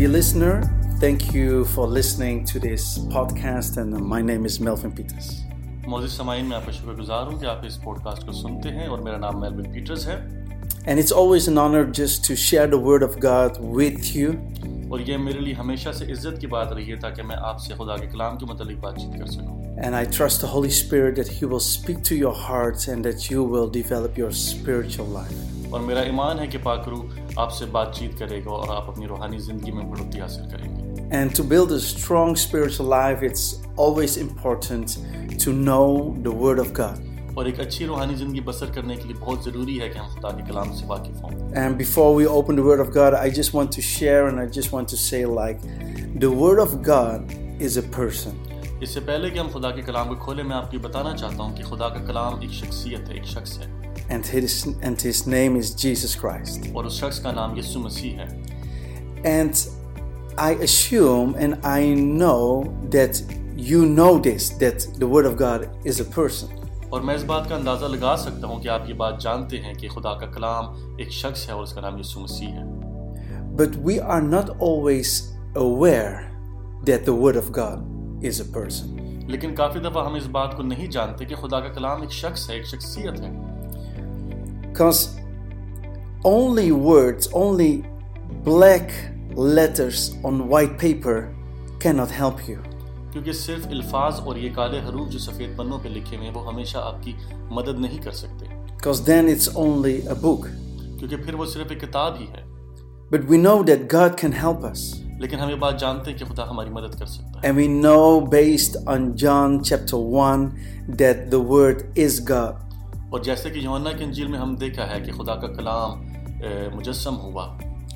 Dear listener, thank you for listening to this podcast, and my name is Melvin Peters. Mojid समाइन मैं आपका शुक्रगुजार हूँ कि आप इस पॉडकास्ट को सुनते हैं और मेरा नाम मेलविन पीटर्स है And it's always an honor just to share the Word of God with you. और ये मेरे लिए हमेशा से इज्जत की बात रही है ताकि मैं आपसे खुदा के कलाम के मतलब बातचीत कर सकूँ And I trust the Holy Spirit that He will speak to your hearts and that you will develop your spiritual life. और मेरा ईमान है कि पाकरू आपसे बातचीत करेगा और आप अपनी रूहानी ज़िंदगी में बढ़ोतरी हासिल करेंगे And to build a strong spiritual life, it's always important to know the Word of God. और एक अच्छी रूहानी ज़िंदगी बसर करने के लिए बहुत ज़रूरी है कि हम खुदा के कलाम से वाकिफ़ हों And before we open the Word of God, I just want to share and I just want to say, like, the Word of God is a person. इससे पहले कि हम खुदा के कलाम को खोलें मैं आपको ये बताना चाहता हूँ कि खुदा का कलाम एक शख्सियत है एक शख्स है And his, and his name is Jesus Christ. और उस शख्स का नाम यीशु मसीह है And I assume and I know that you know this that the Word of God is a person. और मैं इस बात का अंदाज़ा लगा सकता हूँ कि आप ये बात जानते हैं कि खुदा का कलाम एक शख्स है और उसका नाम यीशु मसीह है But we are not always aware that the Word of God is a person. लेकिन काफ़ी दफ़ा हम इस बात को नहीं जानते कि खुदा का कलाम एक शख्स है एक शख्सियत है Because only words, only black letters on white paper cannot help you. क्योंकि सिर्फ अल्फाज और ये काले हरूफ जो सफ़ेद पन्नों पे लिखे हुए हैं वो हमेशा आपकी मदद नहीं कर सकते Because then it's only a book. क्योंकि फिर वो सिर्फ एक किताब ही है But we know that God can help us. लेकिन हम ये बात जानते हैं कि खुदा हमारी मदद कर सकता है And we know based on John chapter 1 that the Word is God. और जैसे कि यूहन्ना की इंजील में हम देखा है कि खुदा का कलाम अ, मुजस्सम हुआ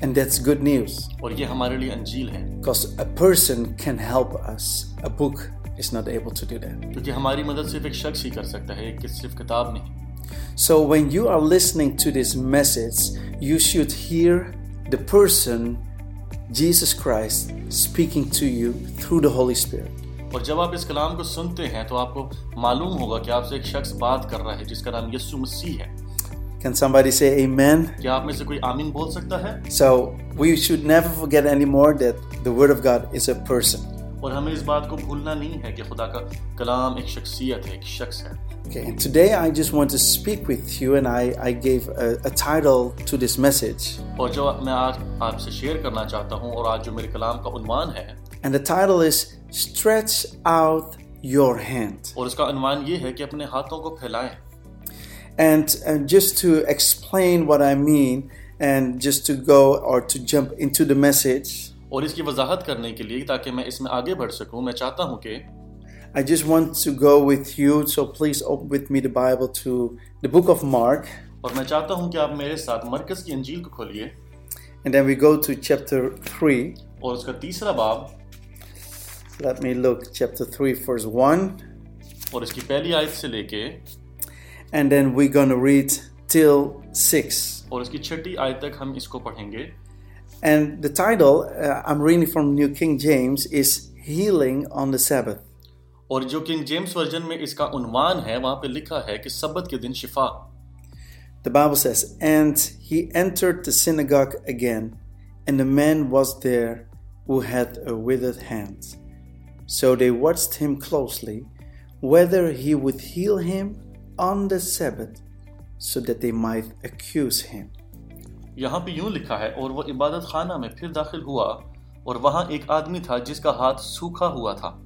And that's good news. और ये हमारे लिए अंजील है Because a person can help us. A book is not able to do that. क्योंकि हमारी मदद सिर्फ एक शख्स ही कर सकता है एक सिर्फ किताब नहीं So when you are listening to this message, you should hear the person, Jesus Christ, speaking to you through the Holy Spirit. और जब आप इस कलाम को सुनते हैं तो आपको मालूम होगा कि आपसे एक शख्स बात कर रहा है जिसका नाम यस्सु मसीह है Can somebody say amen? क्या आप में से कोई आमीन बोल सकता है So we should never forget anymore that the Word of God is a person. और हमें इस बात को भूलना नहीं है कि खुदा का कलाम एक शख्सियत है एक शख्स है Okay, and today I just want to speak with you, and I, I gave a, a title to this message. और जो मैं आज आपसे शेयर करना चाहता हूँ और आज जो मेरे कलाम का उन्वान है And the title is Stretch out your hand. And, and just to explain what I mean and just to go or to jump into the message. I just want to go with you, so please open with me the Bible to the book of Mark. और मैं चाहता हूं कि आप मेरे साथ मरकस की अंजील को खोलिए. And then we go to chapter 3. और उसका तीसरा बाब Let me look, chapter 3, verse 1. और इसकी पहली आयत से लेके And then we're going to read till 6. और इसकी छठी आयत तक हम इसको पढ़ेंगे And the title, uh, I'm reading from New King James, is Healing on the Sabbath. और जो किंग जेम्स वर्जन में इसका उन्वान है वहां पे लिखा है कि सब्बत के दिन शिफा The Bible says, And he entered the synagogue again, and a man was there who had a withered hand. So they watched him closely, whether he would heal him on the Sabbath, so that they might accuse him. यहाँ पे यूं लिखा है और वो इबादत खाना में फिर दाखिल हुआ और वहां एक आदमी था जिसका हाथ सूखा हुआ था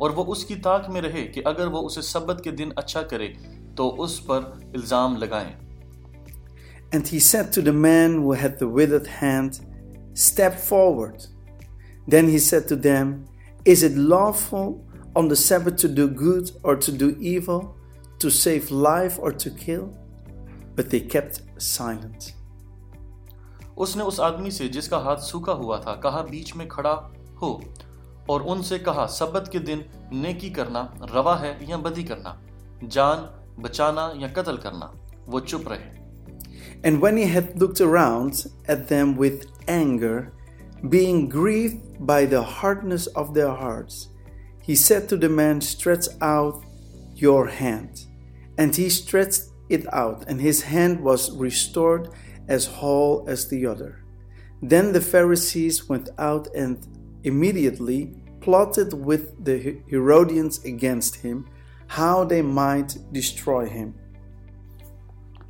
और वो उसकी ताक में रहे कि अगर वो उसे सब्बत के दिन अच्छा करे तो उस पर इल्जाम लगाएं And he said to the man who had the withered hand, Step forward. Then he said to them, Is it lawful on the Sabbath to do good or to do evil, to save life or to kill? But they kept silent. उसने उस आदमी से जिसका हाथ सूखा हुआ था कहा बीच में खड़ा हो और उनसे कहा सब्बत के दिन नेकी करना रवा है या बदी करना जान बचाना या कत्ल करना वो चुप रहे And when he had looked around at them with anger, being grieved by the hardness of their hearts, he said to the man, Stretch out your hand. And he stretched it out, and his hand was restored as whole as the other. Then the Pharisees went out and immediately plotted with the Herodians against him, how they might destroy him.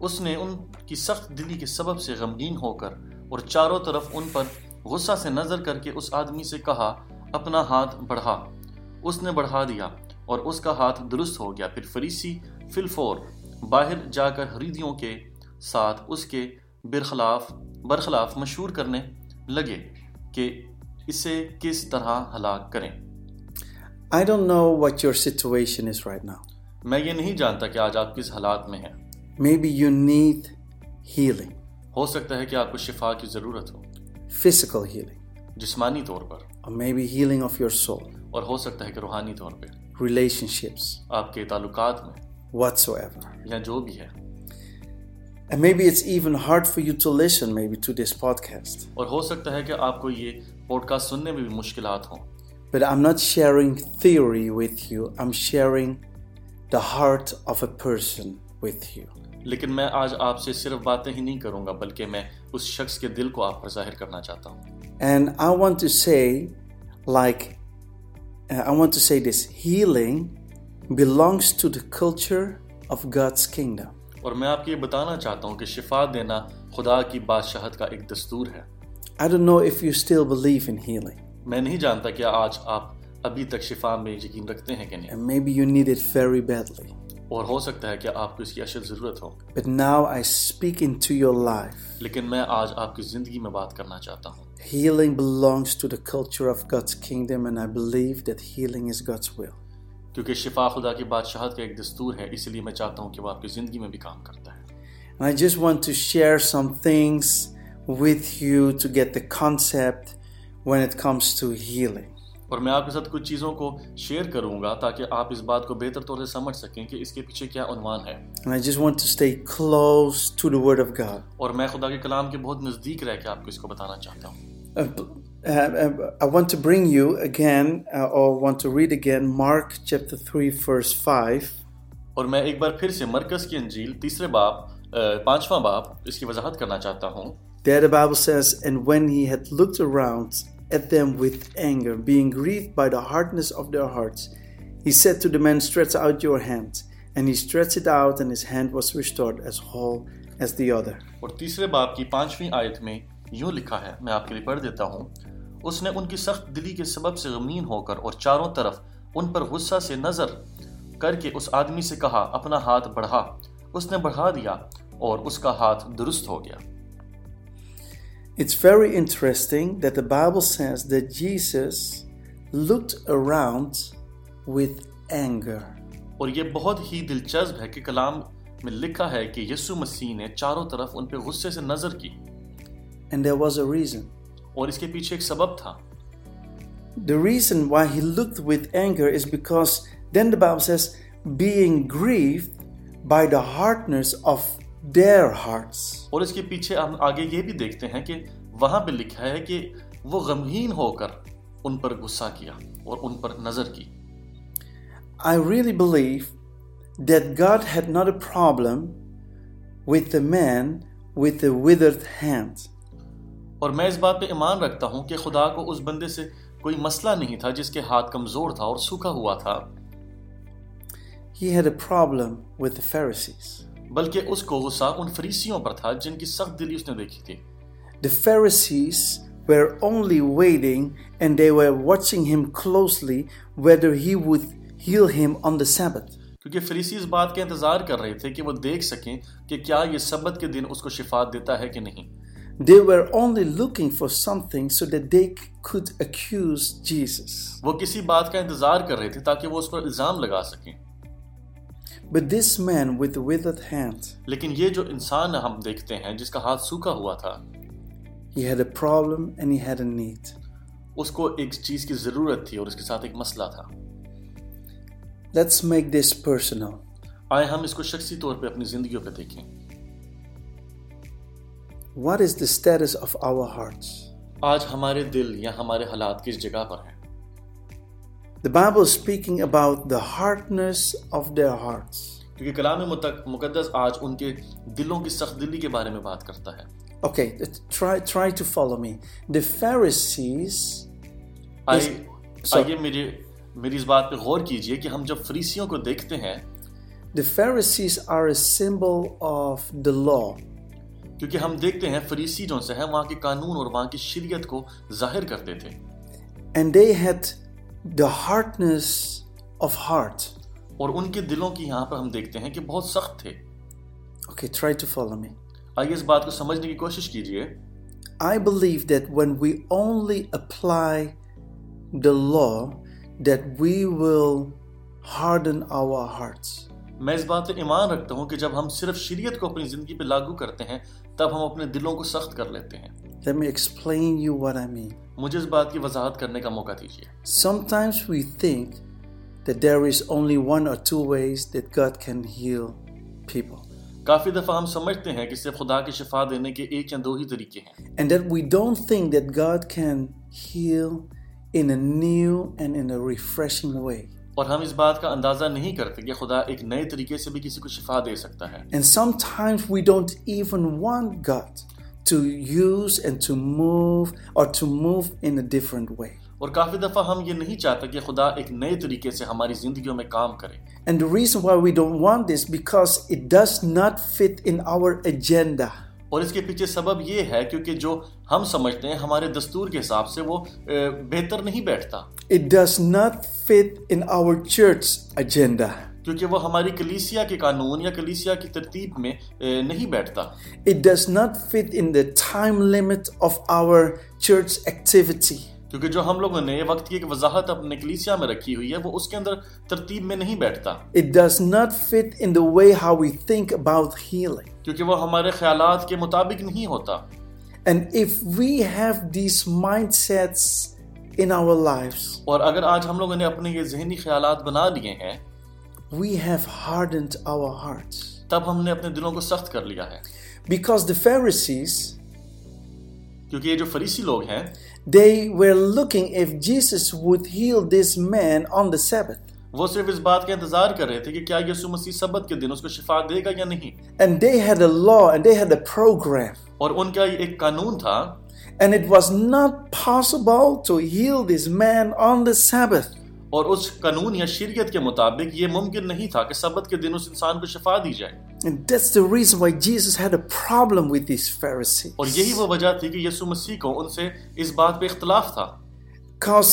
उसने उनकी सख्त दिली के सबब से गमगीन होकर और चारों तरफ उन पर غصہ سے نظر کر کے اس آدمی سے کہا اپنا ہاتھ بڑھا۔ اس نے بڑھا دیا اور اس کا ہاتھ درست ہو گیا۔ پھر فریسی فلفور باہر جا کر حریدیوں کے ساتھ اس کے برخلاف برخلاف مشہور کرنے لگے کہ اسے کس طرح ہلاک کریں۔ I don't know what your situation is right now. میں یہ نہیں جانتا کہ آج آپ کس حالات میں ہیں۔ Maybe you need healing. ہو سکتا ہے کہ آپ کو شفا کی ضرورت ہو۔ physical healing, जिस्मानी तौर पर or maybe healing of your soul, और हो सकता है कि रूहानी तौर पे relationships, आपके ताल्लुकात में whatsoever. या जो भी है And maybe it's even hard for you to listen maybe to this podcast. और हो सकता है कि आपको ये पॉडकास्ट सुनने में भी मुश्किलात हों But I'm not sharing theory with you. I'm sharing the heart of a person with you. लेकिन मैं आज आपसे सिर्फ बातें ही नहीं करूंगा बल्कि मैं اس شخص کے دل کو آپ پر ظاہر کرنا چاہتا ہوں۔ And I want to say like I want to say this healing blessings to the culture of God's kingdom اور میں آپ کو یہ بتانا چاہتا ہوں کہ شفا دینا خدا کی بادشاہت کا ایک دستور ہے۔ I don't know if you still believe in healing میں نہیں جانتا کہ آج آپ ابھی تک شفا میں یقین رکھتے ہیں کہ نہیں۔ Maybe you need it very badly और हो सकता है कि आपको इसकी अशद ज़रूरत हो But now I speak into your life. लेकिन मैं आज आपकी ज़िंदगी में बात करना चाहता हूँ Healing belongs to the culture of God's kingdom, and I believe that healing is God's will. क्योंकि शिफा खुदा की बादशाहत का एक दस्तूर है इसलिए मैं चाहता हूँ कि वो आपकी ज़िंदगी में भी काम करता है And I just want to share some things with you to get the concept when it comes to healing. اور میں آپ کے ساتھ کچھ چیزوں کو شیئر کروں گا تاکہ آپ اس بات کو بہتر طور سے سمجھ سکیں کہ اس کے پیچھے کیا عنوان ہے۔ اور میں خدا کے کلام کے بہت نزدیک رہ کے آپ کو اس کو بتانا چاہتا ہوں۔ uh, uh, uh, I want to bring you again or want to read again Mark chapter 3 verse 5 اور میں ایک بار پھر سے مرکز کی انجیل تیسرے باپ پانچواں باپ اس کی وضاحت کرنا چاہتا ہوں۔ There the Bible says and when he had looked around at them with anger, being grieved by the hardness of their hearts. He said to the man, Stretch out your hand. And he stretched it out, and his hand was restored as whole as the other. اور تیسرے باپ کی پانچویں آیت میں یوں لکھا ہے میں آپ کے لیے پڑھ دیتا ہوں اس نے ان کی سخت دلی کے سبب سے غمین ہو کر اور چاروں طرف ان پر غصہ سے نظر کر کے اس آدمی سے کہا اپنا ہاتھ بڑھا اس نے بڑھا دیا اور اس کا ہاتھ درست ہو گیا It's very interesting that the Bible says that Jesus looked around with anger. और ये बहुत ही दिलचस्प है कि कलाम में लिखा है कि यीशु मसीह ने चारों तरफ उन पर गुस्से से नजर की And there was a reason. और इसके पीछे एक सबब था The reason why he looked with anger is because then the Bible says, being grieved by the hardness of their hearts. اور اس کے پیچھے ہم آگے یہ بھی دیکھتے ہیں کہ وہاں پہ لکھا ہے کہ وہ غمہین ہو کر ان پر غصہ کیا اور ان پر نظر کی۔ I really believe that God had not a problem with the man with the withered hand اور میں اس بات پہ ایمان رکھتا ہوں کہ خدا کو اس بندے سے کوئی مسئلہ نہیں تھا جس کے ہاتھ کمزور تھا اور سوکھا ہوا تھا۔ He had a problem with the Pharisees. بلکہ اس کو غصہ ان فریسیوں پر تھا جن کی سخت دلی اس نے دیکھی تھی The Pharisees were only waiting and they were watching him closely whether he would heal him on the Sabbath. کیونکہ فریسی اس بات کا انتظار کر رہے تھے کہ وہ دیکھ سکیں کہ کیا یہ سبت کے دن اس کو شفا دیتا ہے کہ نہیں They were only looking for something so that they could accuse Jesus. وہ کسی بات کا انتظار کر رہے تھے تاکہ وہ اس پر الزام لگا سکیں But this man with withered hand لیکن یہ جو انسان ہم دیکھتے ہیں جس کا ہاتھ سوکھا ہوا تھا he had a problem and he had a need. اس کو ایک چیز کی ضرورت تھی اور اس کے ساتھ ایک مسئلہ تھا۔ Let's make this personal. آئے ہم اس کو شخصی طور پہ اپنی زندگیوں پہ دیکھیں۔ What is the status of our hearts? آج ہمارے دل یا ہمارے حالات کس جگہ پر ہیں؟ The Bible is speaking about the hardness of their hearts. क्योंकि कलाम मुतक- मुकद्दस आज उनके दिलों की सख्त दिली के बारे में बात करता है Okay, try try to follow me. The Pharisees आइए so- आइए मेरे मेरी इस बात पे गौर कीजिए कि हम जब फरीसियों को देखते हैं the Pharisees are a symbol of the law. क्योंकि हम देखते हैं फरीसी जो से हैं वहाँ के कानून और वहाँ की शरीयत को जाहिर करते थे And they had the hardness of heart. और उनके दिलों की यहाँ पर हम देखते हैं कि बहुत सख्त थे Okay, try to follow me. आइए इस बात को समझने की कोशिश कीजिए I believe that when we only apply the law, that we will harden our hearts. میں اس بات پہ ایمان رکھتا ہوں کہ جب ہم صرف شریعت کو اپنی زندگی پہ لاگو کرتے ہیں تب ہم اپنے دلوں کو سخت کر لیتے ہیں Let me explain you what I mean. مجھے اس بات کی وضاحت کرنے کا موقع دیجیے Sometimes we think that there is only one or two ways that God can heal people. کافی دفعہ ہم سمجھتے ہیں کہ صرف خدا کی شفا دینے کے ایک یا دو ہی طریقے ہیں And that we don't think that God can heal in a new and in a refreshing way. और हम इस बात का अंदाजा नहीं करते कि खुदा एक नए तरीके से भी किसी को शिफा दे सकता है And sometimes we don't even want God to use and to move or to move in a different way. और काफी दफा हम ये नहीं चाहते कि खुदा एक नए तरीके से हमारी जिंदगियों में काम करे And the reason why we don't want this because it does not fit in our agenda. اور اس کے پیچھے سبب یہ ہے کیونکہ جو ہم سمجھتے ہیں ہمارے دستور کے حساب سے وہ بہتر نہیں بیٹھتا۔ It does not fit in our church agenda کیونکہ وہ ہماری کلیسیا کے قانون یا کلیسیا کی ترتیب میں نہیں بیٹھتا۔ It does not fit in the time limit of our church activity کیونکہ جو ہم لوگوں نے وقت کی ایک وضاحت اپنے کلیسیا میں رکھی ہوئی ہے وہ اس کے اندر ترتیب میں نہیں بیٹھتا۔ It does not fit in the way how we think about healing. کیونکہ وہ ہمارے خیالات کے مطابق نہیں ہوتا۔ And if we have these mindsets in our lives اور اگر آج ہم لوگوں نے اپنے یہ ذہنی خیالات بنا لیے ہیں we have hardened our hearts. تب ہم نے اپنے دلوں کو سخت کر لیا ہے۔ Because the pharisees کیونکہ یہ جو فریسی لوگ ہیں they were looking if Jesus would heal this man on the Sabbath. वो सिर्फ इस बात का इंतजार कर रहे थे कि क्या यीशु मसीह सबत के दिन उसको शिफा देगा या नहीं And they had a law and they had a program. और उनका एक कानून था And it was not possible to heal this man on the Sabbath. और उस कानून या शरीयत के मुताबिक ये मुमकिन नहीं था कि सबत के दिन उस इंसान को शिफा दी जाए And that's the reason why Jesus had a problem with these Pharisees. और यही वो वजह थी कि यीशु मसीह को उनसे इस बात पे इख्तलाफ था Because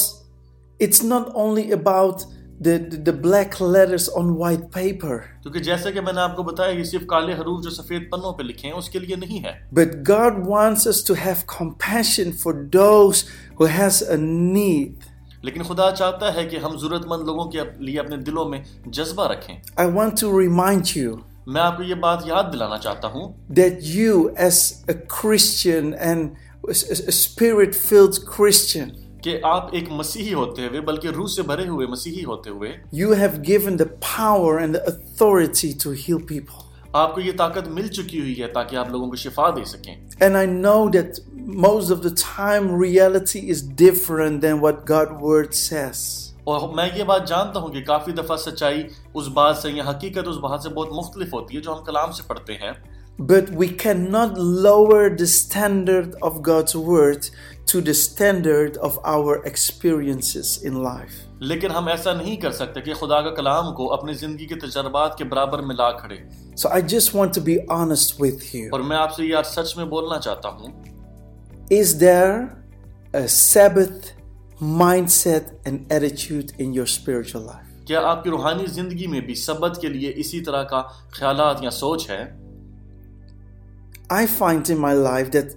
it's not only about the, the, the black letters on white paper, क्योंकि जैसे कि मैंने आपको बताया ये सिर्फ काले हरूफ जो सफेद पन्नों पे लिखे हैं उसके लिए नहीं है but God wants us to have compassion for those who has a need. لیکن خدا چاہتا ہے کہ ہم ضرورت مند لوگوں کے لیے اپنے دلوں میں جذبہ رکھیں۔ I want to remind you میں آپ کو یہ بات یاد دلانا چاہتا ہوں۔ that you as a Christian and a spirit filled Christian کہ آپ ایک مسیحی ہوتے ہوئے بلکہ روح سے بھرے ہوئے مسیحی ہوتے ہوئے you have given the power and the authority to heal people. آپ کو یہ طاقت مل چکی ہوئی ہے تاکہ آپ لوگوں کو شفا دے سکیں۔ And I know that most of the time reality is different than what God word says اور میں یہ بات جانتا ہوں کہ کافی دفعہ سچائی اس بات سے یا حقیقت اس بات سے بہت مختلف ہوتی ہے جو ہم کلام سے پڑھتے ہیں۔ But we can not lower the standard of God's word to the standard of our experiences in life. लेकिन हम ऐसा नहीं कर सकते कि खुदा का कलाम को अपनी जिंदगी के तजर्बात के बराबर मिला खड़े So I just want to be honest with you. और मैं आपसे यार सच में बोलना चाहता हूँ Is there a Sabbath mindset and attitude in your spiritual life? क्या आपकी रूहानी जिंदगी में भी सबत के लिए इसी तरह का ख्यालात या सोच है I find in my life that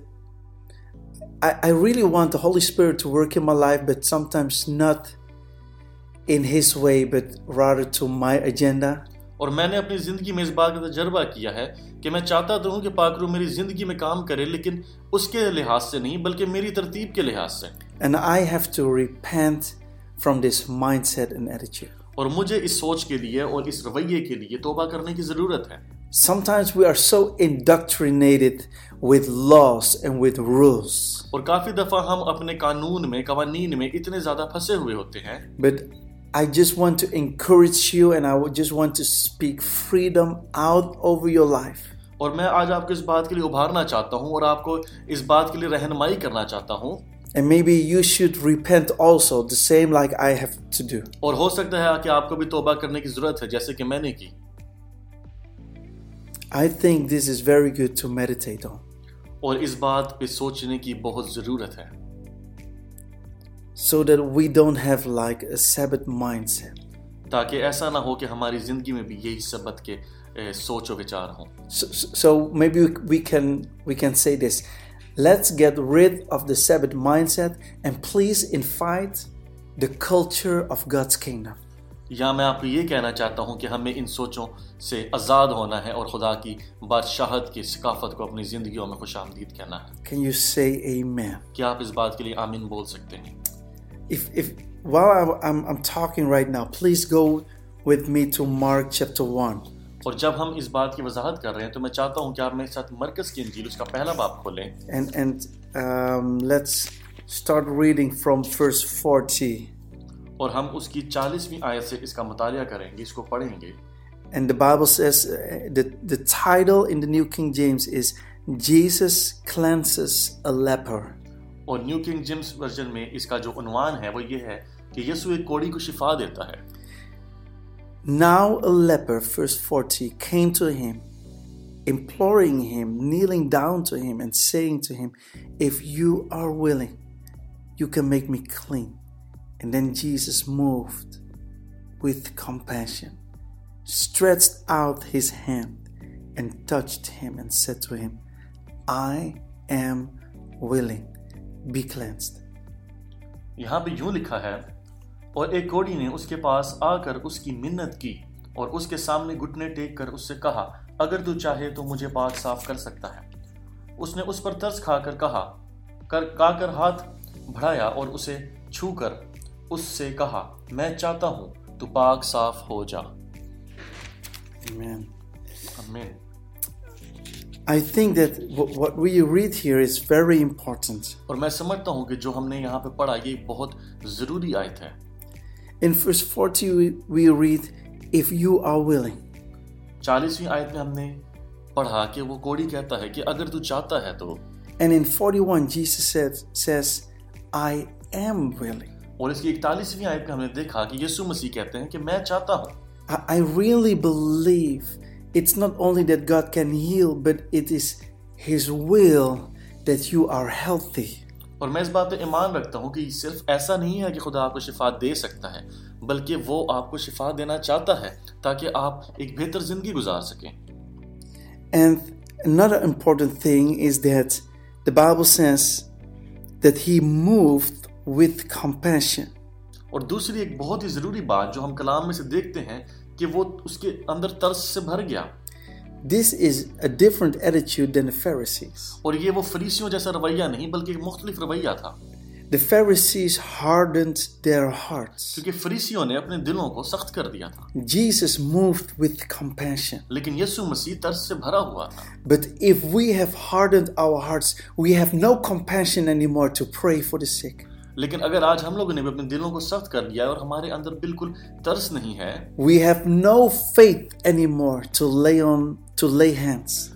I, I really want the Holy Spirit to work in my life, but sometimes not in His way, but rather to my agenda. और मैंने अपनी जिंदगी में इस बात का तजर्बा किया है कि मैं चाहता तो हूँ कि पाकरू मेरी जिंदगी में काम करे लेकिन उसके लिहाज से नहीं बल्कि मेरी तरतीब के लिहाज से And I have to repent from this mindset and attitude. और मुझे इस सोच के लिए और इस रवैये के लिए तोबा करने की जरूरत है Sometimes we are so indoctrinated with laws and with rules. और काफी दफा हम अपने कानून में कवानीन में इतने ज्यादा फंसे हुए होते हैं But I just want to encourage you and I would just want to speak freedom out over your life. और मैं आज आपको इस बात के लिए उभारना चाहता हूँ और आपको इस बात के लिए रहनुमाई करना चाहता हूँ And maybe you should repent also, the same like I have to do. और हो सकता है कि आपको भी तौबा करने की जरूरत है जैसे कि मैंने की I think this is very good to meditate on. और इस बात पे सोचने की बहुत जरूरत है so that we don't have like a Sabbath mindset. ताकि ऐसा ना हो कि हमारी जिंदगी में भी यही सबत के ए, सोच और विचार हों So, so maybe we, we can we can say this. Let's get rid of the Sabbath mindset and please invite the culture of God's kingdom. یا میں آپ کو یہ کہنا چاہتا ہوں کہ ہمیں ان سوچوں سے آزاد ہونا ہے اور خدا کی بادشاہت کی ثقافت کو اپنی زندگیوں میں خوش آمدید کہنا ہے Can you say amen? کیا آپ اس بات کے لیے آمین بول سکتے ہیں if, if, while I'm, I'm talking right now, please go with me to Mark chapter 1. اور جب ہم اس بات کی وضاحت کر رہے ہیں تو میں چاہتا ہوں کہ آپ میرے ساتھ مرکز کی انجیل اس کا پہلا باب کھولیں and, and, um, let's start reading from verse 40. और हम उसकी चालीसवीं आयत से इसका मुतालिया करेंगे इसको पढ़ेंगे And the Bible says uh, the, the title in the New King James is Jesus cleanses a leper. और न्यू किंग जेम्स वर्जन में इसका जो उन्वान है वो ये है कि यीशु एक कोड़ी को शिफा देता है Now a leper, verse 40, came to him, imploring him, kneeling down to him, and saying to him, If you are willing, you can make me clean. And then Jesus, moved with compassion, stretched out his hand and touched him and said to him, I am willing, be cleansed. یہاں پہ یوں لکھا ہے اور ایک کوڑی نے اس کے پاس آ کر اس کی منت کی اور اس کے سامنے گھٹنے ٹیک کر اس سے کہا اگر تو چاہے تو مجھے پاک صاف کر سکتا ہے اس نے اس پر ترس کھا کر کہا کر کا کر ہاتھ بڑھایا اور اسے چھو کر اس سے کہا میں چاہتا ہوں تو پاک صاف ہو جا. اور میں سمجھتا ہوں کہ جو ہم نے یہاں پہ پڑھا یہ بہت ضروری آیت ہے۔ In verse 40 we read if you are willing. 40ویں آیت میں ہم نے پڑھا کہ وہ کوڑی کہتا ہے کہ اگر تو چاہتا ہے تو۔ And in 41 Jesus said, says I am willing. اور اس کی اکتالیسویں آیت میں ہم نے دیکھا کہ یسو مسیح کہتے ہیں کہ میں چاہتا ہوں۔ I really believe it's not only that God can heal but it is His will that you are healthy. اور میں اس بات پہ ایمان رکھتا ہوں کہ صرف ایسا نہیں ہے کہ خدا آپ کو شفا دے سکتا ہے بلکہ وہ آپ کو شفا دینا چاہتا ہے تاکہ آپ ایک بہتر زندگی گزار سکیں۔ And another important thing is that the Bible says that he moved with compassion. और दूसरी एक बहुत ही जरूरी बात जो हम कलाम में से देखते हैं कि वो उसके अंदर तरस से भर गया This is a different attitude than the Pharisees. और ये वो फरीसियों जैसा रवैया नहीं बल्कि एक मुख्तलिफ रवैया था The Pharisees hardened their hearts. क्योंकि फरीसियों ने अपने दिलों को सख्त कर दिया था Jesus moved with compassion. लेकिन यीशु मसीह तरस से भरा हुआ था But if we have hardened our hearts, we have no compassion anymore to pray for the sick. لیکن اگر آج ہم لوگوں نے بھی اپنے دلوں کو سخت کر لیا ہے اور ہمارے اندر بالکل ترس نہیں ہے we have no faith anymore to lay on to لے ہینڈس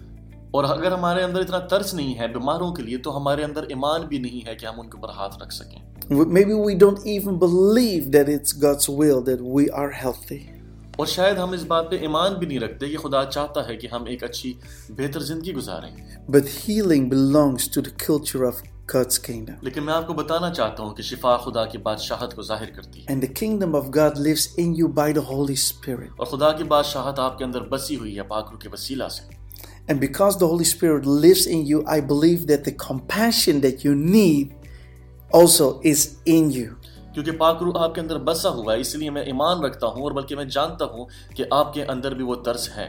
اور اگر ہمارے اندر اتنا ترس نہیں ہے بیماروں کے لیے تو ہمارے اندر ایمان بھی نہیں ہے کہ ہم ان کے اوپر ہاتھ رکھ سکیں۔ Maybe we don't even believe that it's God's will that we are healthy. اور شاید ہم اس بات پہ ایمان بھی نہیں رکھتے کہ خدا چاہتا ہے کہ ہم ایک اچھی بہتر زندگی گزاریں۔ But healing belongs to the culture of God's kingdom. लेकिन मैं आपको बताना चाहता हूँ कि शिफा खुदा की बादशाहत को जाहिर करती है And the kingdom of God lives in you by the Holy Spirit. और खुदा की बादशाहत आपके अंदर बसी हुई है पाकरू के वसीला से And because the Holy Spirit lives in you, I believe that the compassion that you need also is in you. क्योंकि पाकरू आपके अंदर बसा हुआ है इसलिए मैं ईमान रखता हूँ और बल्कि मैं जानता हूँ कि आपके अंदर भी वो तरस है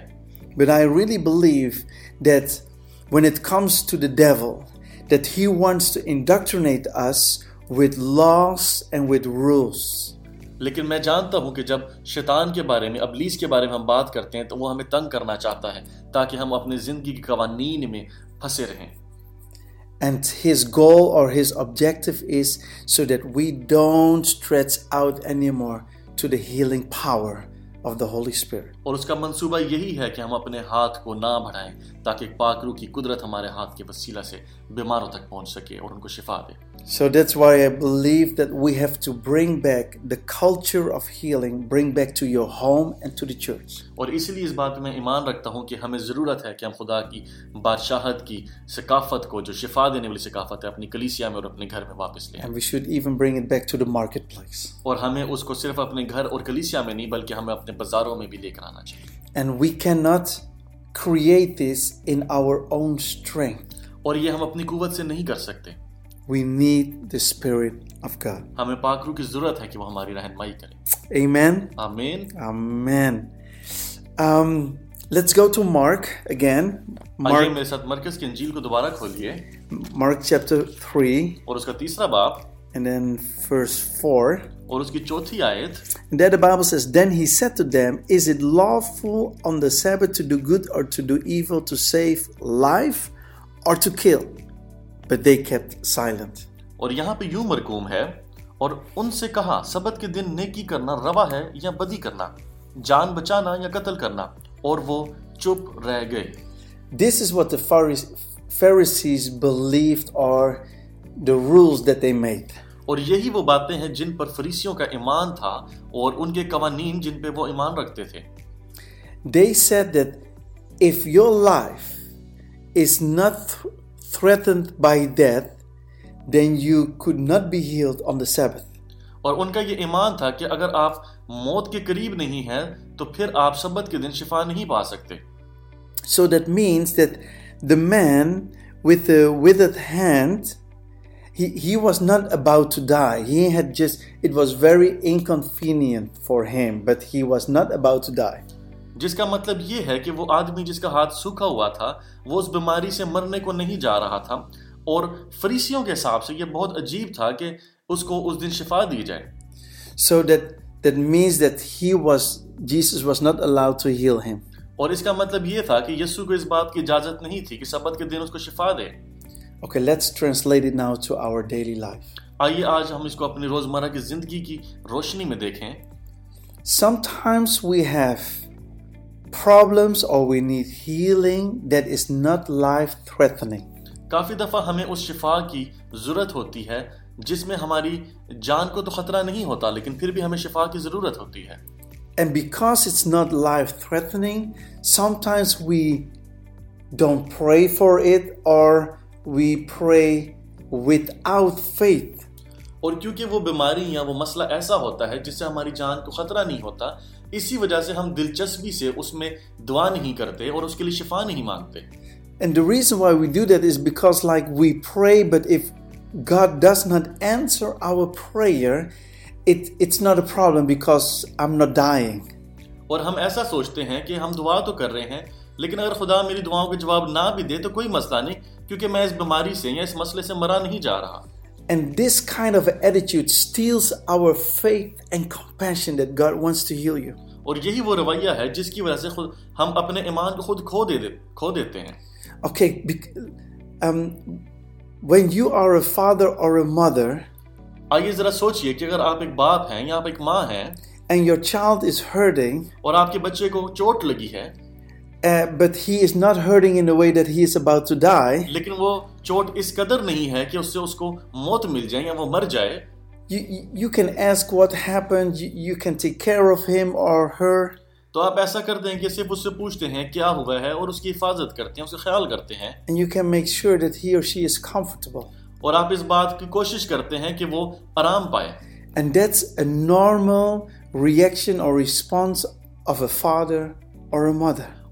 But I really believe that when it comes to the devil, that he wants to indoctrinate us with laws and with rules. लेकिन मैं जानता हूं कि जब शैतान के बारे में अबलीस के बारे में हम बात करते हैं तो वो हमें तंग करना चाहता है ताकि हम अपनी जिंदगी के कवानीन में फंसे रहें And his goal or his objective is so that we don't stretch out anymore to the healing power of the Holy Spirit. اور اس کا منصوبہ یہی ہے کہ ہم اپنے ہاتھ کو نہ بڑھائیں تاکہ پاکرو کی قدرت ہمارے ہاتھ کے وسیلہ سے بیماروں تک پہنچ سکے اور ان کو شفا دے۔ So that's why I believe that we have to bring back the culture of healing bring back to your home and to the church اور اس لیے اس بات میں ایمان رکھتا ہوں کہ ہمیں ضرورت ہے کہ ہم خدا کی بادشاہت کی ثقافت کو جو شفا دینے والی ثقافت ہے اپنی کلیسیا میں اور اپنے گھر میں واپس لیں and we should even bring it back to the marketplace اور ہمیں اس کو صرف اپنے گھر اور کلیسیا میں نہیں بلکہ ہمیں اپنے بازاروں میں بھی لے کر آنا۔ चाहिए And we cannot create this in our own strength. और ये हम अपनी कुवत से नहीं कर सकते We need the Spirit of God. हमें पाकरू की जरूरत है कि वो हमारी रहनमाई करे Amen. आमीन Amen. Um, let's go to Mark again. आइए Mark, मेरे साथ मरकज की अंजील को दोबारा खोलिए Mark chapter 3 और उसका तीसरा बाप and then verse 4. और उसकी चौथी आयत And there the Bible says, Then he said to them, Is it lawful on the Sabbath to do good or to do evil, to save life or to kill? But they kept silent. और यहाँ पे यूं मरकूम है और उनसे कहा सबत के दिन नेकी करना रवा है या बदी करना जान बचाना या कत्ल करना और वो चुप रह गए This is what the Pharise- Pharisees believed are the rules that they made. اور یہی وہ باتیں ہیں جن پر فریسیوں کا ایمان تھا اور ان کے قوانین جن پہ وہ ایمان رکھتے تھے۔ They said that if your life is not threatened by death then you could not be healed on the sabbath. اور ان کا یہ ایمان تھا کہ اگر آپ موت کے قریب نہیں ہیں تو پھر آپ سبت کے دن شفا نہیں پا سکتے۔ So that means that the man with a withered hand he, he was not about to die. He had just, it was very inconvenient for him, but he was not about to die. जिसका मतलब ये है कि वो आदमी जिसका हाथ सूखा हुआ था वो उस बीमारी से मरने को नहीं जा रहा था और फरीसियों के हिसाब से ये बहुत अजीब था कि उसको उस दिन शिफा दी जाए So that, that means that he was, Jesus was not allowed to heal him. और इसका मतलब ये था कि यीशु को इस बात की इजाजत नहीं थी कि सबत के दिन उसको शिफा दे Okay, let's translate it now to our daily life. आइए आज हम इसको अपनी रोजमर्रा की जिंदगी की रोशनी में देखें Sometimes we have problems or we need healing that is not life threatening. काफी दफा हमें उस शिफा की जरूरत होती है जिसमें हमारी जान को तो खतरा नहीं होता लेकिन फिर भी हमें शिफा की जरूरत होती है And because it's not life threatening, sometimes we don't pray for it or we pray without faith. और क्योंकि वो बीमारी या वो मसला ऐसा होता है जिससे हमारी जान को खतरा नहीं होता इसी वजह से हम दिलचस्पी से उसमें दुआ नहीं करते और उसके लिए शिफा नहीं मांगते And the reason why we do that is because, like, we pray, but if God does not answer our prayer, it, it's not a problem because I'm not dying. और हम ऐसा सोचते हैं कि हम दुआ तो कर रहे हैं लेकिन अगर खुदा मेरी दुआओं के जवाब ना भी दे तो कोई मसला नहीं کیونکہ میں اس بیماری سے یا اس مسئلے سے مرا نہیں جا رہا And this kind of attitude steals our faith and compassion that God wants to heal you. اور یہی وہ رویہ ہے جس کی وجہ سے خود ہم اپنے ایمان کو خود کھو دے کھو دیتے ہیں um, when you are a father or a mother آئیے ذرا سوچئے کہ اگر آپ ایک باپ ہیں یا آپ ایک ماں ہیں and your child is hurting اور آپ کے بچے کو چوٹ لگی ہے uh, but he is not hurting in the way that he is about to die, लेकिन वो चोट इस कदर नहीं है कि उससे उसको मौत मिल जाए या वो मर जाए you, you- you can ask what happened, you, you can take care of him or her. तो आप ऐसा करते हैं कि सिर्फ उससे पूछते हैं क्या हुआ है और उसकी हिफाजत करते हैं उसका ख्याल करते हैं and you can make sure that he or she is comfortable. और आप इस बात की कोशिश करते हैं कि वो आराम पाए And that's a normal reaction or response of a father or a mother.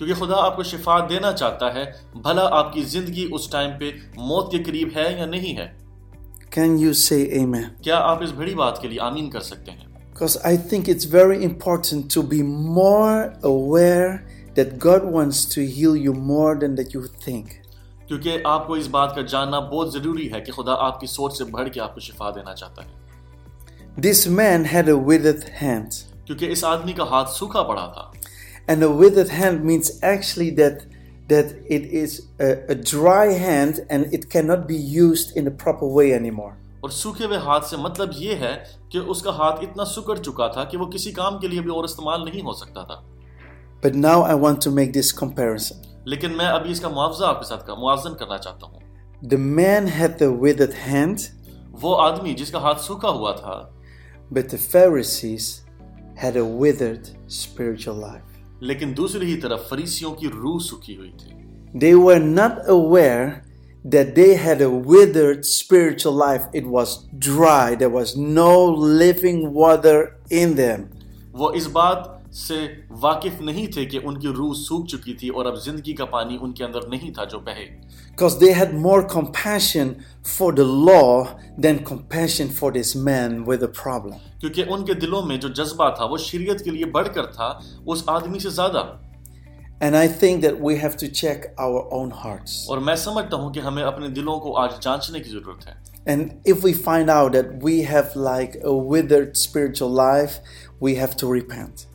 کیونکہ خدا آپ کو شفا دینا چاہتا ہے بھلا آپ کی زندگی اس ٹائم پہ موت کے قریب ہے یا نہیں ہے۔ کیا آپ اس بڑی بات کے لیے آمین کر سکتے ہیں؟ Because I think it's very important to be more aware that God wants to heal you more than that you think. کیونکہ آپ کو اس بات کا جاننا بہت ضروری ہے کہ خدا آپ کی سوچ سے بڑھ کے آپ کو شفا دینا چاہتا ہے۔ This man had a withered hand. کیونکہ اس آدمی کا ہاتھ سوکھا پڑا تھا۔ And a withered hand means actually that that it is a, a dry hand and it cannot be used in the proper way anymore. और सूखे हुए हाथ से मतलब ये है कि उसका हाथ इतना सुकड़ चुका था कि वो किसी काम के लिए भी और इस्तेमाल नहीं हो सकता था But now I want to make this comparison. लेकिन मैं अभी इसका मुआवजा आपके साथ का मुआवजन करना चाहता हूँ The man had the withered hand, वो आदमी जिसका हाथ सूखा हुआ था but the Pharisees had a withered spiritual life. لیکن دوسری ہی طرف فریسیوں کی روح سکھی ہوئی تھی they were not aware that they had a withered spiritual life. It was dry. There was no living water in them. وہ اس بات سے واقف نہیں تھے کہ ان کی روح سوک چکی تھی اور اب زندگی کا پانی ان کے اندر نہیں تھا جو بہے Because they had more compassion for the law than compassion for this man with a problem. क्योंकि उनके दिलों में जो जज्बा था वो शरीयत के लिए बढ़कर था उस आदमी से ज्यादा And I think that we have to check our own hearts. और मैं समझता हूं कि हमें अपने दिलों को आज जांचने की जरूरत है And if we find out that we have like a withered spiritual life, we have to repent.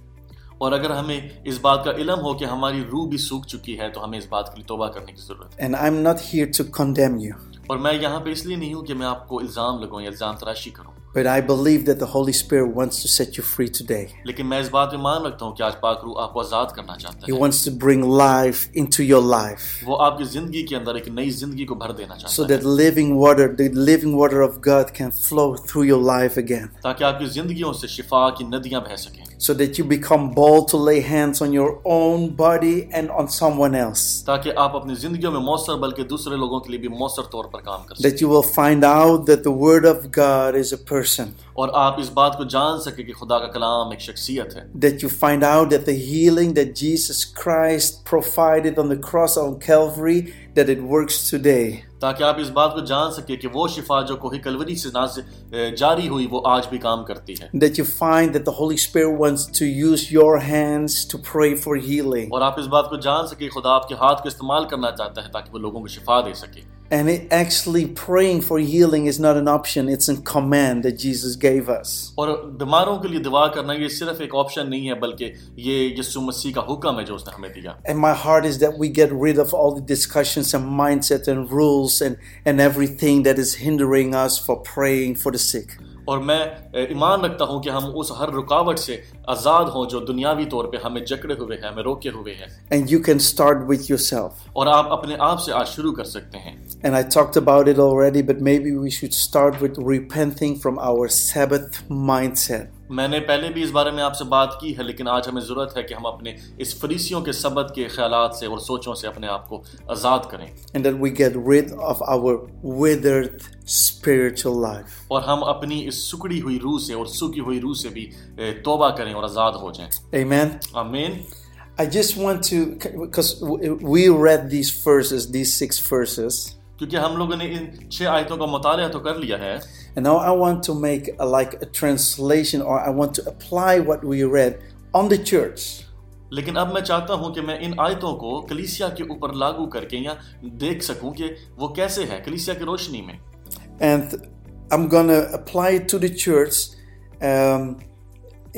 اور اگر ہمیں اس بات کا علم ہو کہ ہماری روح بھی سوکھ چکی ہے تو ہمیں اس بات کے لیے توبہ کرنے کی ضرورت ہے And I'm not here to condemn you. اور میں یہاں پہ اس لیے نہیں ہوں کہ میں آپ کو الزام لگوں یا الزام تراشی کروں But I believe that the Holy Spirit wants to set you free today. لیکن میں اس بات میں مان رکھتا ہوں کہ آج پاک روح آپ کو آزاد کرنا چاہتا ہے. He wants to bring life into your life. وہ آپ کی زندگی کے اندر ایک نئی زندگی کو بھر دینا چاہتا ہے. So that living water, the living water of God can flow through your life again. تاکہ آپ کی زندگیوں سے شفا کی ندیاں بہہ سکیں. So that you become bold to lay hands on your own body and on someone else. ताकि आप अपनी जिंदगियों में मौसर बल्कि दूसरे लोगों के लिए भी मौसर तौर पर काम कर सकें That you will find out that the Word of God is a person. और आप इस बात को जान सके कि खुदा का कलाम एक शख्सियत है that you find out that the healing that Jesus Christ provided on the cross on Calvary that it works today تاکہ آپ اس بات کو جان سکے کہ وہ شفا جو کوہی کلوری سے جاری ہوئی وہ آج بھی کام کرتی ہے۔ That you find that the Holy Spirit wants to use your hands to pray for healing. اور آپ اس بات کو جان سکے خدا آپ کے ہاتھ کو استعمال کرنا چاہتا ہے تاکہ وہ لوگوں کو شفا دے سکے۔ and it actually praying for healing is not an option it's a command that Jesus gave us और बीमारों के लिए दुआ करना ये सिर्फ एक ऑप्शन नहीं है बल्कि ये यीशु मसीह का हुक्म है जो उसने हमें दिया and my heart is that we get rid of all the discussions and mindset and rules and and everything that is hindering us for praying for the sick اور میں ایمان رکھتا ہوں کہ ہم اس ہر رکاوٹ سے آزاد ہوں جو دنیاوی طور پہ ہمیں جکڑے ہوئے ہیں ہمیں روکے ہوئے ہیں۔ And you can start with yourself اور آپ اپنے آپ سے آج شروع کر سکتے ہیں۔ And I talked about it already but already be we should start with with from our sabbath mindset میں نے پہلے بھی اس بارے میں آپ سے بات کی ہے لیکن آج ہمیں ضرورت ہے کہ ہم اپنے اس فریسیوں کے سبت کے خیالات سے اور سوچوں سے اپنے آپ کو آزاد کریں And that we get rid of our withered spiritual life. اور ہم اپنی اس سکڑی ہوئی روح سے اور سکی ہوئی روح سے بھی توبہ کریں اور آزاد ہو جائیں Amen. آمین I just want to, because we read these verses, these six verses. کیونکہ ہم لوگوں نے ان چھ آیتوں کا مطالعہ تو کر لیا ہے۔ And now i want to make a, like a translation or i want to apply what we read on the church. لیکن اب میں چاہتا ہوں کہ میں ان آیتوں کو کلیسیا کے اوپر لاگو کر کے یا دیکھ سکوں کہ وہ کیسے ہے کلیسیا کی روشنی میں۔ And i'm going to apply it to the church um,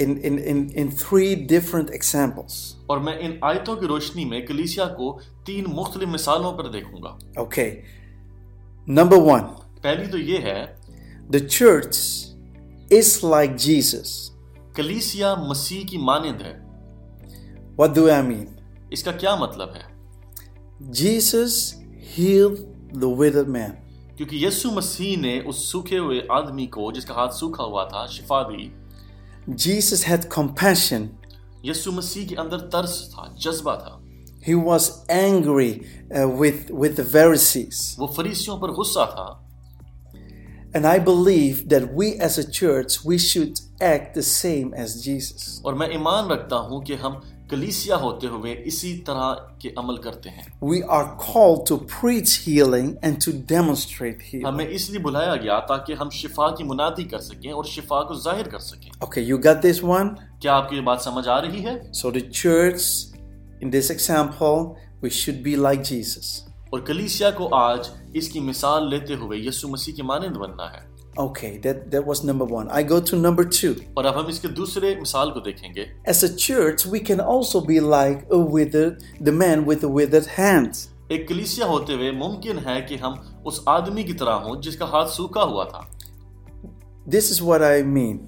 in in in in three different examples. اور میں ان آیتوں کی روشنی میں کلیسیا کو تین مختلف مثالوں پر دیکھوں گا۔ Okay. نمبر ون پہلی تو یہ ہے the church is like Jesus کلیسیا مسیح کی مانند ہے۔ وٹ ڈو آئی مین اس کا کیا مطلب ہے؟ Jesus heal the withered man کیونکہ یسو مسیح نے اس سوکھے ہوئے آدمی کو جس کا ہاتھ سوکھا ہوا تھا شفا دی۔ جیسس ہیڈ کمپیشن یسو مسیح کے اندر ترس تھا جذبہ تھا۔ He was angry uh, with, with the Pharisees. वो फरीसियों पर गुस्सा था And I believe that we as a church, we should act the same as Jesus. और मैं ईमान रखता हूं कि हम कलीसिया होते हुए इसी तरह के अमल करते हैं We are called to preach healing and to demonstrate healing. हमें इसलिए बुलाया गया ताकि हम शिफा की मुनादी कर सकें और शिफा को जाहिर कर सकें Okay, you got this one? क्या आपको ये बात समझ आ रही है So, the church, in this example, we should be like Jesus. और कलीसिया को आज इसकी मिसाल लेते हुए यीशु मसीह की मानंद बनना है Okay, that, that was number one. I go to number two. और अब हम इसके दूसरे मिसाल को देखेंगे As a church, we can also be like a withered, the man with the withered hand. एक कलीसिया होते हुए मुमकिन है कि हम उस आदमी की तरह हों जिसका हाथ सूखा हुआ था This is what I mean.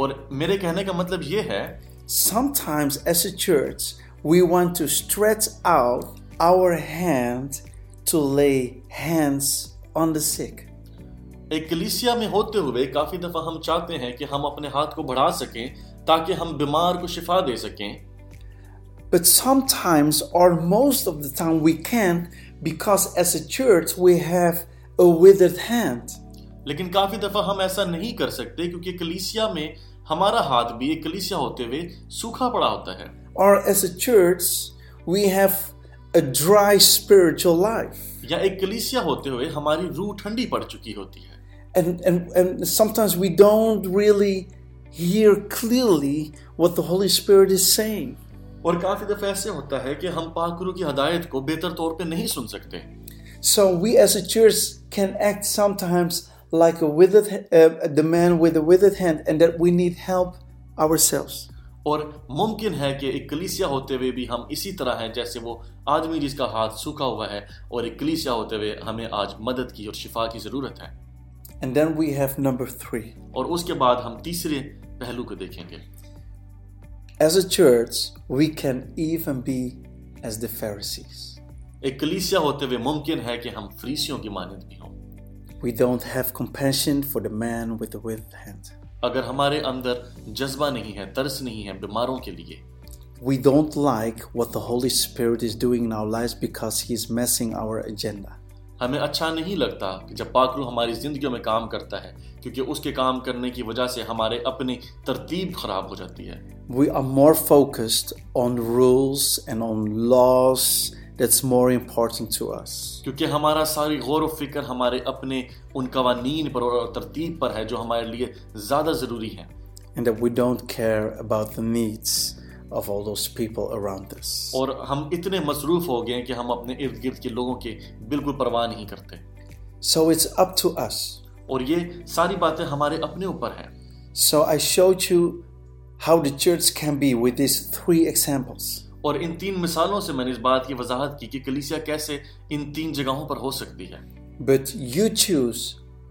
और मेरे कहने का मतलब ये है Sometimes, as a church, we want to stretch out our hand to lay hands on the sick. ایک میں ہوتے ہوئے کافی دفعہ ہم چاہتے ہیں کہ ہم اپنے ہاتھ کو بڑھا سکیں تاکہ ہم بیمار کو شفا دے سکیں But sometimes or most of the time we can because as a church we have a withered hand. لیکن کافی دفعہ ہم ایسا نہیں کر سکتے کیونکہ کلیسیا میں ہمارا ہاتھ بھی ایک کلیسیا ہوتے ہوئے سوکھا پڑا ہوتا ہے Or as a church, we have a dry spiritual life. या एक कलीसिया होते हुए हमारी रूह ठंडी पड़ चुकी होती है And, and, and sometimes we don't really hear clearly what the Holy Spirit is saying. और काफी दफा ऐसे होता है कि हम पाकरू की हदायत को बेहतर तौर पे नहीं सुन सकते So we as a church can act sometimes like a withered, uh, the man with a withered hand, and that we need help ourselves. اور ممکن ہے کہ ایک کلیسیا ہوتے ہوئے بھی ہم اسی طرح ہیں جیسے وہ آدمی جس کا ہاتھ سوکھا ہوا ہے اور ایک کلیسیا ہوتے ہوئے ہمیں آج مدد کی اور شفا کی ضرورت ہے And then we have number three. اور اس کے بعد ہم تیسرے پہلو کو دیکھیں گے As a church, we can even be as the Pharisees. ایک کلیسیا ہوتے ہوئے ممکن ہے کہ ہم فریسیوں کی مانند بھی ہوں. We don't have compassion for the man with the withered hand. اگر ہمارے اندر جذبہ نہیں ہے ترس نہیں ہے بیماروں کے لیے۔ We don't like what the holy spirit is doing now life because he is missing our agenda ہمیں اچھا نہیں لگتا کہ جب پاکرو ہماری زندگیوں میں کام کرتا ہے کیونکہ اس کے کام کرنے کی وجہ سے ہمارے اپنی ترتیب خراب ہو جاتی ہے۔ We are more focused on rules and on laws that's more important to us. kyunki hamara sari gaur aur fikr hamare apne un qawaneen par aur tarteeb par hai jo hamare liye zyada zaruri hain and that we don't care about the needs of all those people around us. aur hum itne masroof ho gaye hain ki hum apne ird gird ke logon ki bilkul parwah nahi karte so it's up to us. aur ye sari baatein hamare apne upar hain so i showed you how the church can be with these three examples. اور ان تین مثالوں سے میں نے اس بات کی وضاحت کی کہ کلیسیا کیسے ان تین جگہوں پر ہو سکتی ہے۔ But you choose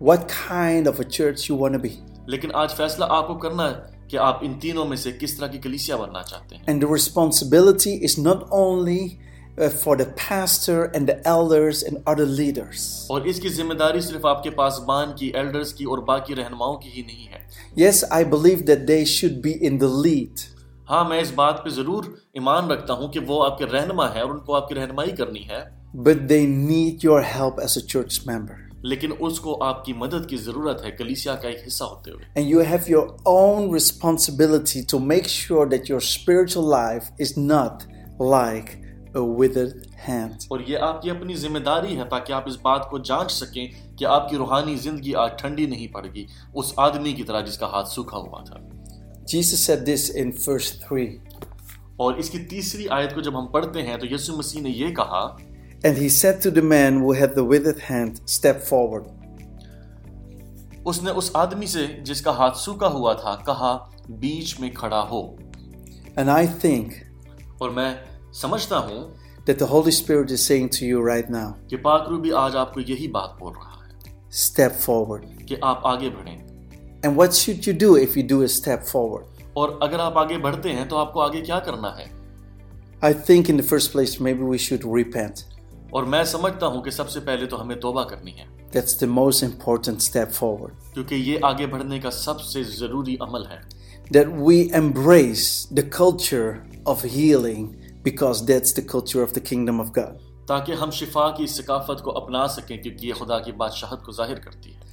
what kind of a church you want to be. لیکن آج فیصلہ آپ کو کرنا ہے کہ آپ ان تینوں میں سے کس طرح کی کلیسیا بننا چاہتے ہیں۔ And the responsibility is not only for the pastor and the elders and other leaders اور اس کی ذمہ داری صرف آپ کے پاسبان کی ایلڈرز کی اور باقی رہنماؤں کی ہی نہیں ہے۔ Yes I believe that they should be in the lead ہاں میں اس بات پہ ضرور ایمان رکھتا ہوں کہ وہ آپ کے رہنما ہے اور ان کو آپ کی رہنمائی کرنی ہے But they need your help as a church member. لیکن اس کو آپ کی مدد کی ضرورت ہے کلیسیا کا ایک حصہ ہوتے ہوئے And you have your own responsibility to make sure that your spiritual life is not like a withered hand. اور یہ آپ کی اپنی ذمہ داری ہے تاکہ آپ اس بات کو جانچ سکیں کہ آپ کی روحانی زندگی آج ٹھنڈی نہیں پڑ گی اس آدمی کی طرح جس کا ہاتھ سوکھا ہوا تھا Jesus said this in verse 3. اور اس کی تیسری آیت کو جب ہم پڑھتے ہیں تو یسو مسیح نے یہ کہا And he said to the man who had the withered hand, step forward. اس نے اس آدمی سے جس کا ہاتھ سوکا ہوا تھا کہا بیچ میں کھڑا ہو And I think اور میں سمجھتا ہوں that the Holy Spirit is saying to you right now, کہ پاک روح بھی آج آپ کو یہی بات بول رہا ہے step forward. کہ آپ آگے بڑھیں And what should you do if you do a step forward? और अगर आप आगे बढ़ते हैं तो आपको आगे क्या करना है I think in the first place, maybe we should repent. और मैं समझता हूं कि सबसे पहले तो हमें तोबा करनी है That's the most important step forward. क्योंकि ये आगे बढ़ने का सबसे जरूरी अमल है That we embrace the culture of healing because that's the culture of the kingdom of God. ताकि हम शिफा की सकाफत को अपना सकें क्योंकि ये खुदा की बादशाहत को जाहिर करती है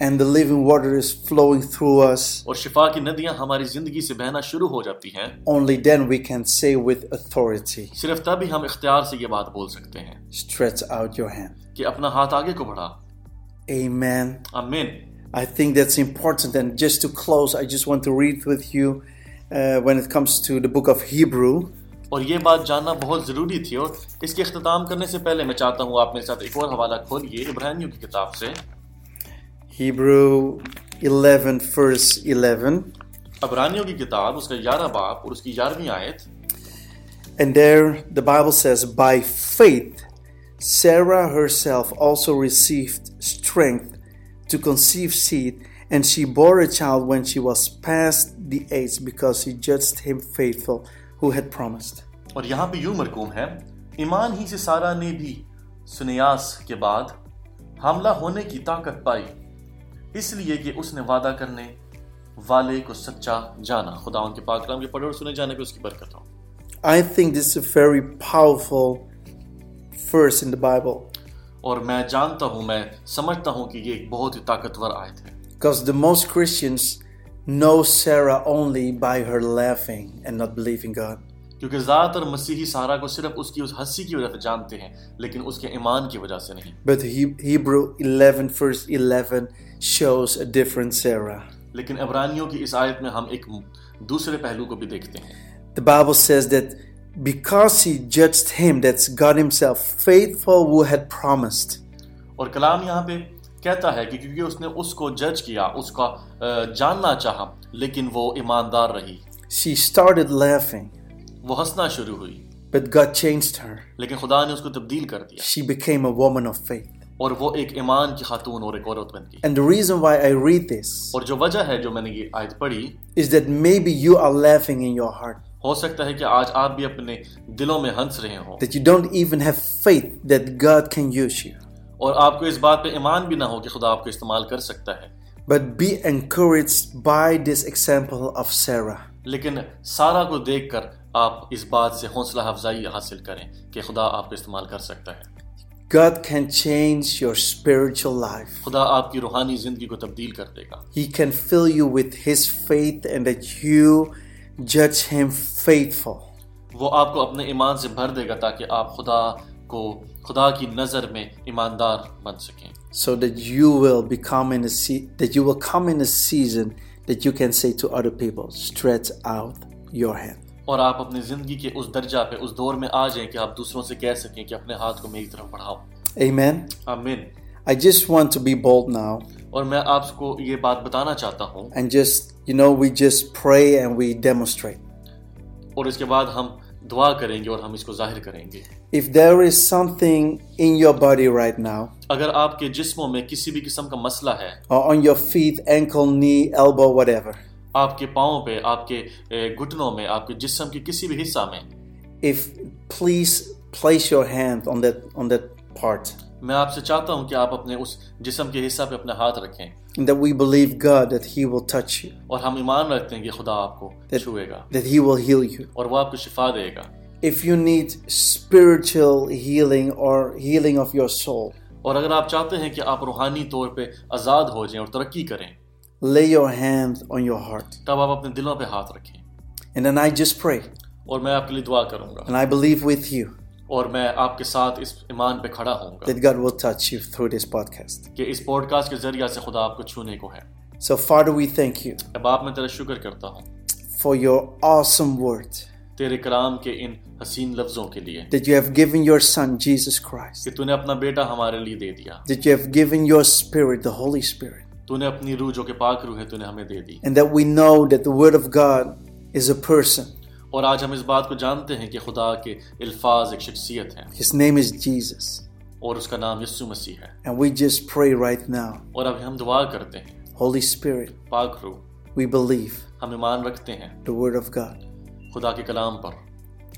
and the living water is flowing through us, और शिफा की नदियां हमारी जिंदगी से बहना शुरू हो जाती हैं only then we can say with authority, सिर्फ तभी हम इख्तियार से ये बात बोल सकते हैं stretch out your hand. कि अपना हाथ आगे को बढ़ा Amen. आमीन I think that's important. And just to close, I just want to read with you uh, when it comes to the book of Hebrew. और ये बात जानना बहुत ज़रूरी थी और इसके अख्ताम करने से पहले मैं चाहता हूँ आप मेरे साथ एक और हवाला खोलिए इब्राहिमियों की किताब से Hebrew 11, verse 11. अबरानियों की किताब उसका ग्यारह बाप और उसकी ग्यारहवीं आयत And there the Bible says, By faith, Sarah herself also received strength to conceive seed, and she bore a child when she was past the age because she judged him faithful who had promised. और यहाँ पे यूं मरकूम है ईमान ही से सारा ने भी सुनियास के बाद हमला होने की ताकत पाई اس لیے کہ اس نے وعدہ کرنے والے کو سچا جانا خدا ان کے پاک کلام کے پڑھے اور سنے جانے کو اس کی برکت ہو I think this is a very powerful verse in the Bible. اور میں جانتا ہوں میں سمجھتا ہوں کہ یہ ایک بہت ہی طاقتور آیت ہے Because the most Christians know Sarah only by her laughing and not believing God. کیونکہ زیادہ تر مسیحی سارا کو صرف اس کی اس ہنسی کی وجہ سے جانتے ہیں لیکن اس کے ایمان کی وجہ سے نہیں But Hebrew 11 verse 11 shows a different Sarah. لیکن عبرانیوں کی اس آیت میں ہم ایک دوسرے پہلو کو بھی دیکھتے ہیں The Bible says that because he judged him that's God himself faithful who had promised. اور کلام یہاں پہ کہتا ہے کہ کیونکہ اس نے اس کو جج کیا اس کا جاننا چاہا لیکن وہ ایماندار رہی She started laughing. وہ ہنسنا شروع ہوئی But God changed her. لیکن خدا نے اس کو تبدیل کر دیا She became a woman of faith. اور وہ ایک ایمان کی خاتون اور ایک عورت بن گئی And the reason why I read this اور جو وجہ ہے جو میں نے یہ آیت پڑھی is that maybe you are laughing in your heart. ہو سکتا ہے کہ آج آپ بھی اپنے دلوں میں ہنس رہے ہوں That you don't even have faith that God can use you. اور آپ کو اس بات پہ ایمان بھی نہ ہو کہ خدا آپ کو استعمال کر سکتا ہے But be encouraged by this example of Sarah. لیکن سارا کو دیکھ کر आप इस बात से हौसला अफजाई हासिल करें कि खुदा आपको इस्तेमाल कर सकता है God can change your spiritual life. खुदा आपकी रूहानी जिंदगी को तब्दील कर देगा He can fill you with His faith and that you judge Him faithful. वो आपको अपने ईमान से भर देगा ताकि आप खुदा को खुदा की नज़र में ईमानदार बन सकें so that you will become in a se- that you will come in a season that you can say to other people stretch out your hand اور آپ اپنی زندگی کے اس درجہ پہ اس دور میں آ جائیں کہ آپ دوسروں سے کہہ سکیں کہ اپنے ہاتھ کو میری طرف بڑھاؤ Amen. Amen. I just want to be bold now. اور میں آپ کو یہ بات بتانا چاہتا ہوں And just, you know, we just pray and we demonstrate. اور اس کے بعد ہم دعا کریں گے اور ہم اس کو ظاہر کریں گے If there is something in your body right now, اگر آپ کے جسموں میں کسی بھی قسم کا مسئلہ ہے or on your feet, ankle, knee, elbow, whatever, آپ کے پاؤں پہ آپ کے گھٹنوں میں آپ کے جسم کے کسی بھی حصہ میں۔ If please place your hand on that, on that part. میں آپ سے چاہتا ہوں کہ آپ اپنے اس جسم کے حصہ پہ اپنے ہاتھ رکھیں۔ And that we believe God that he will touch you. اور ہم ایمان رکھتے ہیں کہ خدا آپ کو that, چھوئے God. that he will heal you. اور وہ آپ کو شفا دے گا۔ If you need spiritual healing or healing of your soul. اور اگر آپ چاہتے ہیں کہ آپ روحانی طور پہ آزاد ہو جائیں اور ترقی کریں lay your hand on your heart. तब आप अपने दिलों पे हाथ रखें And then I just pray और मैं आपके लिए दुआ करूंगा and I believe with you और मैं आपके साथ इस ईमान पे खड़ा होऊंगा that God will touch you through this podcast. कि इस पॉडकास्ट के जरिए से खुदा आपको छूने को है So, Father, we thank you अब आप मैं तेरा शुक्र करता हूँ for your awesome word तेरे कलाम के इन हसीन लफ्जों के लिए that you have given your Son, Jesus Christ, कि तूने अपना बेटा हमारे लिए दे दिया that you have given your Spirit, the Holy Spirit, तूने अपनी रूह जो कि पाक रूह है तूने हमें दे दी and that we know that the Word of God is a person. और आज हम इस बात को जानते हैं कि खुदा के अल्फाज एक शख्सियत है His name is Jesus. और उसका नाम यस्सु मसीह है And we just pray right now, और अब हम दुआ करते हैं Holy Spirit, पाक रूह we believe हम ईमान रखते हैं the Word of God. खुदा के कलाम पर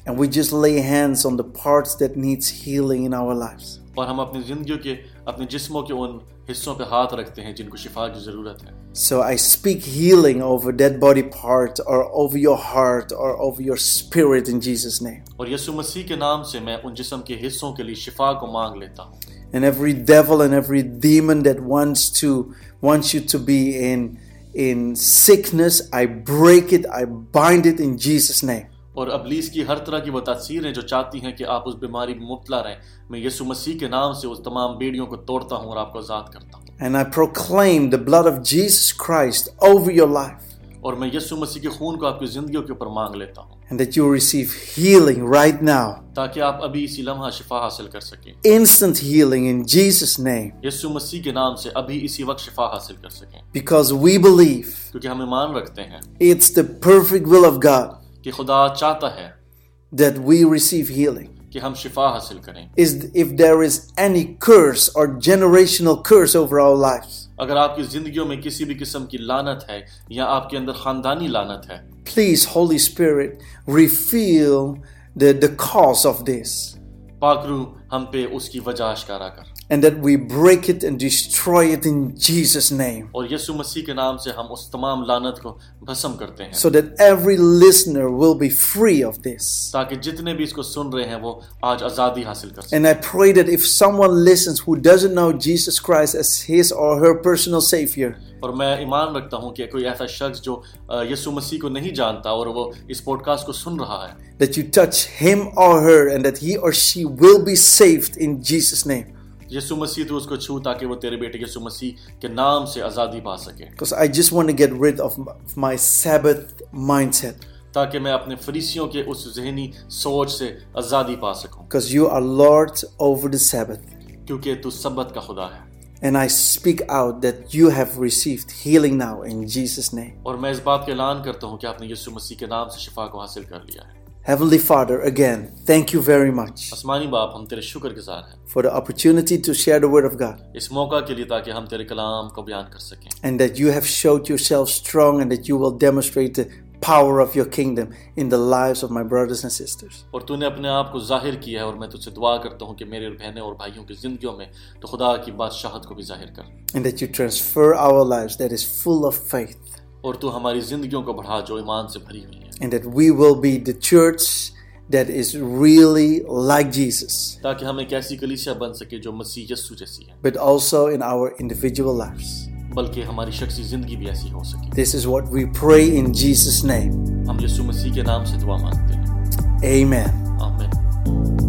And we just lay hands on the parts that needs healing in our lives. और हम अपनी जिंदगियों के अपने जिस्मों के उन हिस्सों पे हाथ रखते हैं जिनको शिफा की जरूरत है So I speak healing over dead body part or over your heart or over your spirit in Jesus' name. और यीशु मसीह के नाम से मैं उन जिस्म के हिस्सों के लिए शिफा को मांग लेता हूँ And every devil and every demon that wants to wants you to be in in sickness, I break it, I bind it in Jesus' name. اور ابلیس کی ہر طرح کی وہ تاثیریں جو چاہتی ہیں کہ آپ اس بیماری میں مبتلا رہیں میں یسو مسیح کے نام سے اس تمام بیڑیوں کو توڑتا ہوں اور آپ کو آزاد کرتا ہوں And I proclaim the blood of Jesus Christ over your life. اور میں یسو مسیح کے خون کو آپ کی زندگیوں کے اوپر مانگ لیتا ہوں And that you receive healing right now. تاکہ آپ ابھی اسی لمحہ شفا حاصل کر سکیں Instant healing in Jesus name. یسو مسیح کے نام سے ابھی اسی وقت شفا حاصل کر سکیں Because we believe. کیونکہ ہم ایمان رکھتے ہیں. It's the perfect will of God. کہ خدا چاہتا ہے that we receive healing. کہ ہم شفا حاصل کریں۔ Is if there is any curse or generational curse over our lives. اگر آپ کی زندگیوں میں کسی بھی قسم کی لانت ہے یا آپ کے اندر خاندانی لانت ہے please holy spirit reveal the the cause of this. پاک روح ہم پہ اس کی وجہ اشکارا کر۔ And that we break it and destroy it in Jesus' name. और यीशु मसीह के नाम से हम उस तमाम लानत को भस्म करते हैं So that every listener will be free of this. ताकि जितने भी इसको सुन रहे हैं वो आज आजादी हासिल कर सकें And I pray that if someone listens who doesn't know Jesus Christ as his or her personal Savior, और मैं ईमान रखता हूँ कि कोई ऐसा शख्स जो अ, यीशु मसीह को नहीं जानता और वो इस पॉडकास्ट को सुन रहा है that you touch him or her and that he or she will be saved in Jesus' name. Yesu Masih تو اس کو چھو تاکہ وہ تیرے بیٹے یسو مسیح کے نام سے آزادی پا سکے۔ I just want to get rid of my sabbath mindset. تاکہ میں اپنے فریسیوں کے اس ذہنی سوچ سے آزادی پا سکوں۔ You are lord over the sabbath. کیونکہ تو سبت کا خدا ہے۔ And I speak out that you have received healing now in Jesus' name. اور میں اس بات کا اعلان کرتا ہوں کہ آپ نے یسو مسیح کے نام سے شفا کو حاصل کر لیا ہے. Heavenly Father, again, thank you very much आसमानी बाप हम तेरे शुक्रगुजार हैं for the opportunity to share the Word of God इस मौका के लिए ताकि हम तेरे कलाम को बयान कर सकें and that you have showed yourself strong and that you will demonstrate the power of your kingdom in the lives of my brothers and sisters. और तूने अपने आप को जाहिर किया है और मैं तुझसे दुआ करता हूँ कि मेरे बहनें और भाइयों की जिंदगियों में तो खुदा की बादशाहत को भी जाहिर कर And that you transfer our lives that is full of faith और तू हमारी जिंदगियों को बढ़ा जो ईमान से भरी हुई है and that we will be the church that is really like Jesus, ताकि हम एक ऐसी कलीसिया बन सके जो मसीह यस्सु जैसी है but also in our individual lives. बल्कि हमारी शख्सी जिंदगी भी ऐसी हो सके This is what we pray in Jesus' name. हम यीशु मसीह के नाम से दुआ मांगते हैं Amen.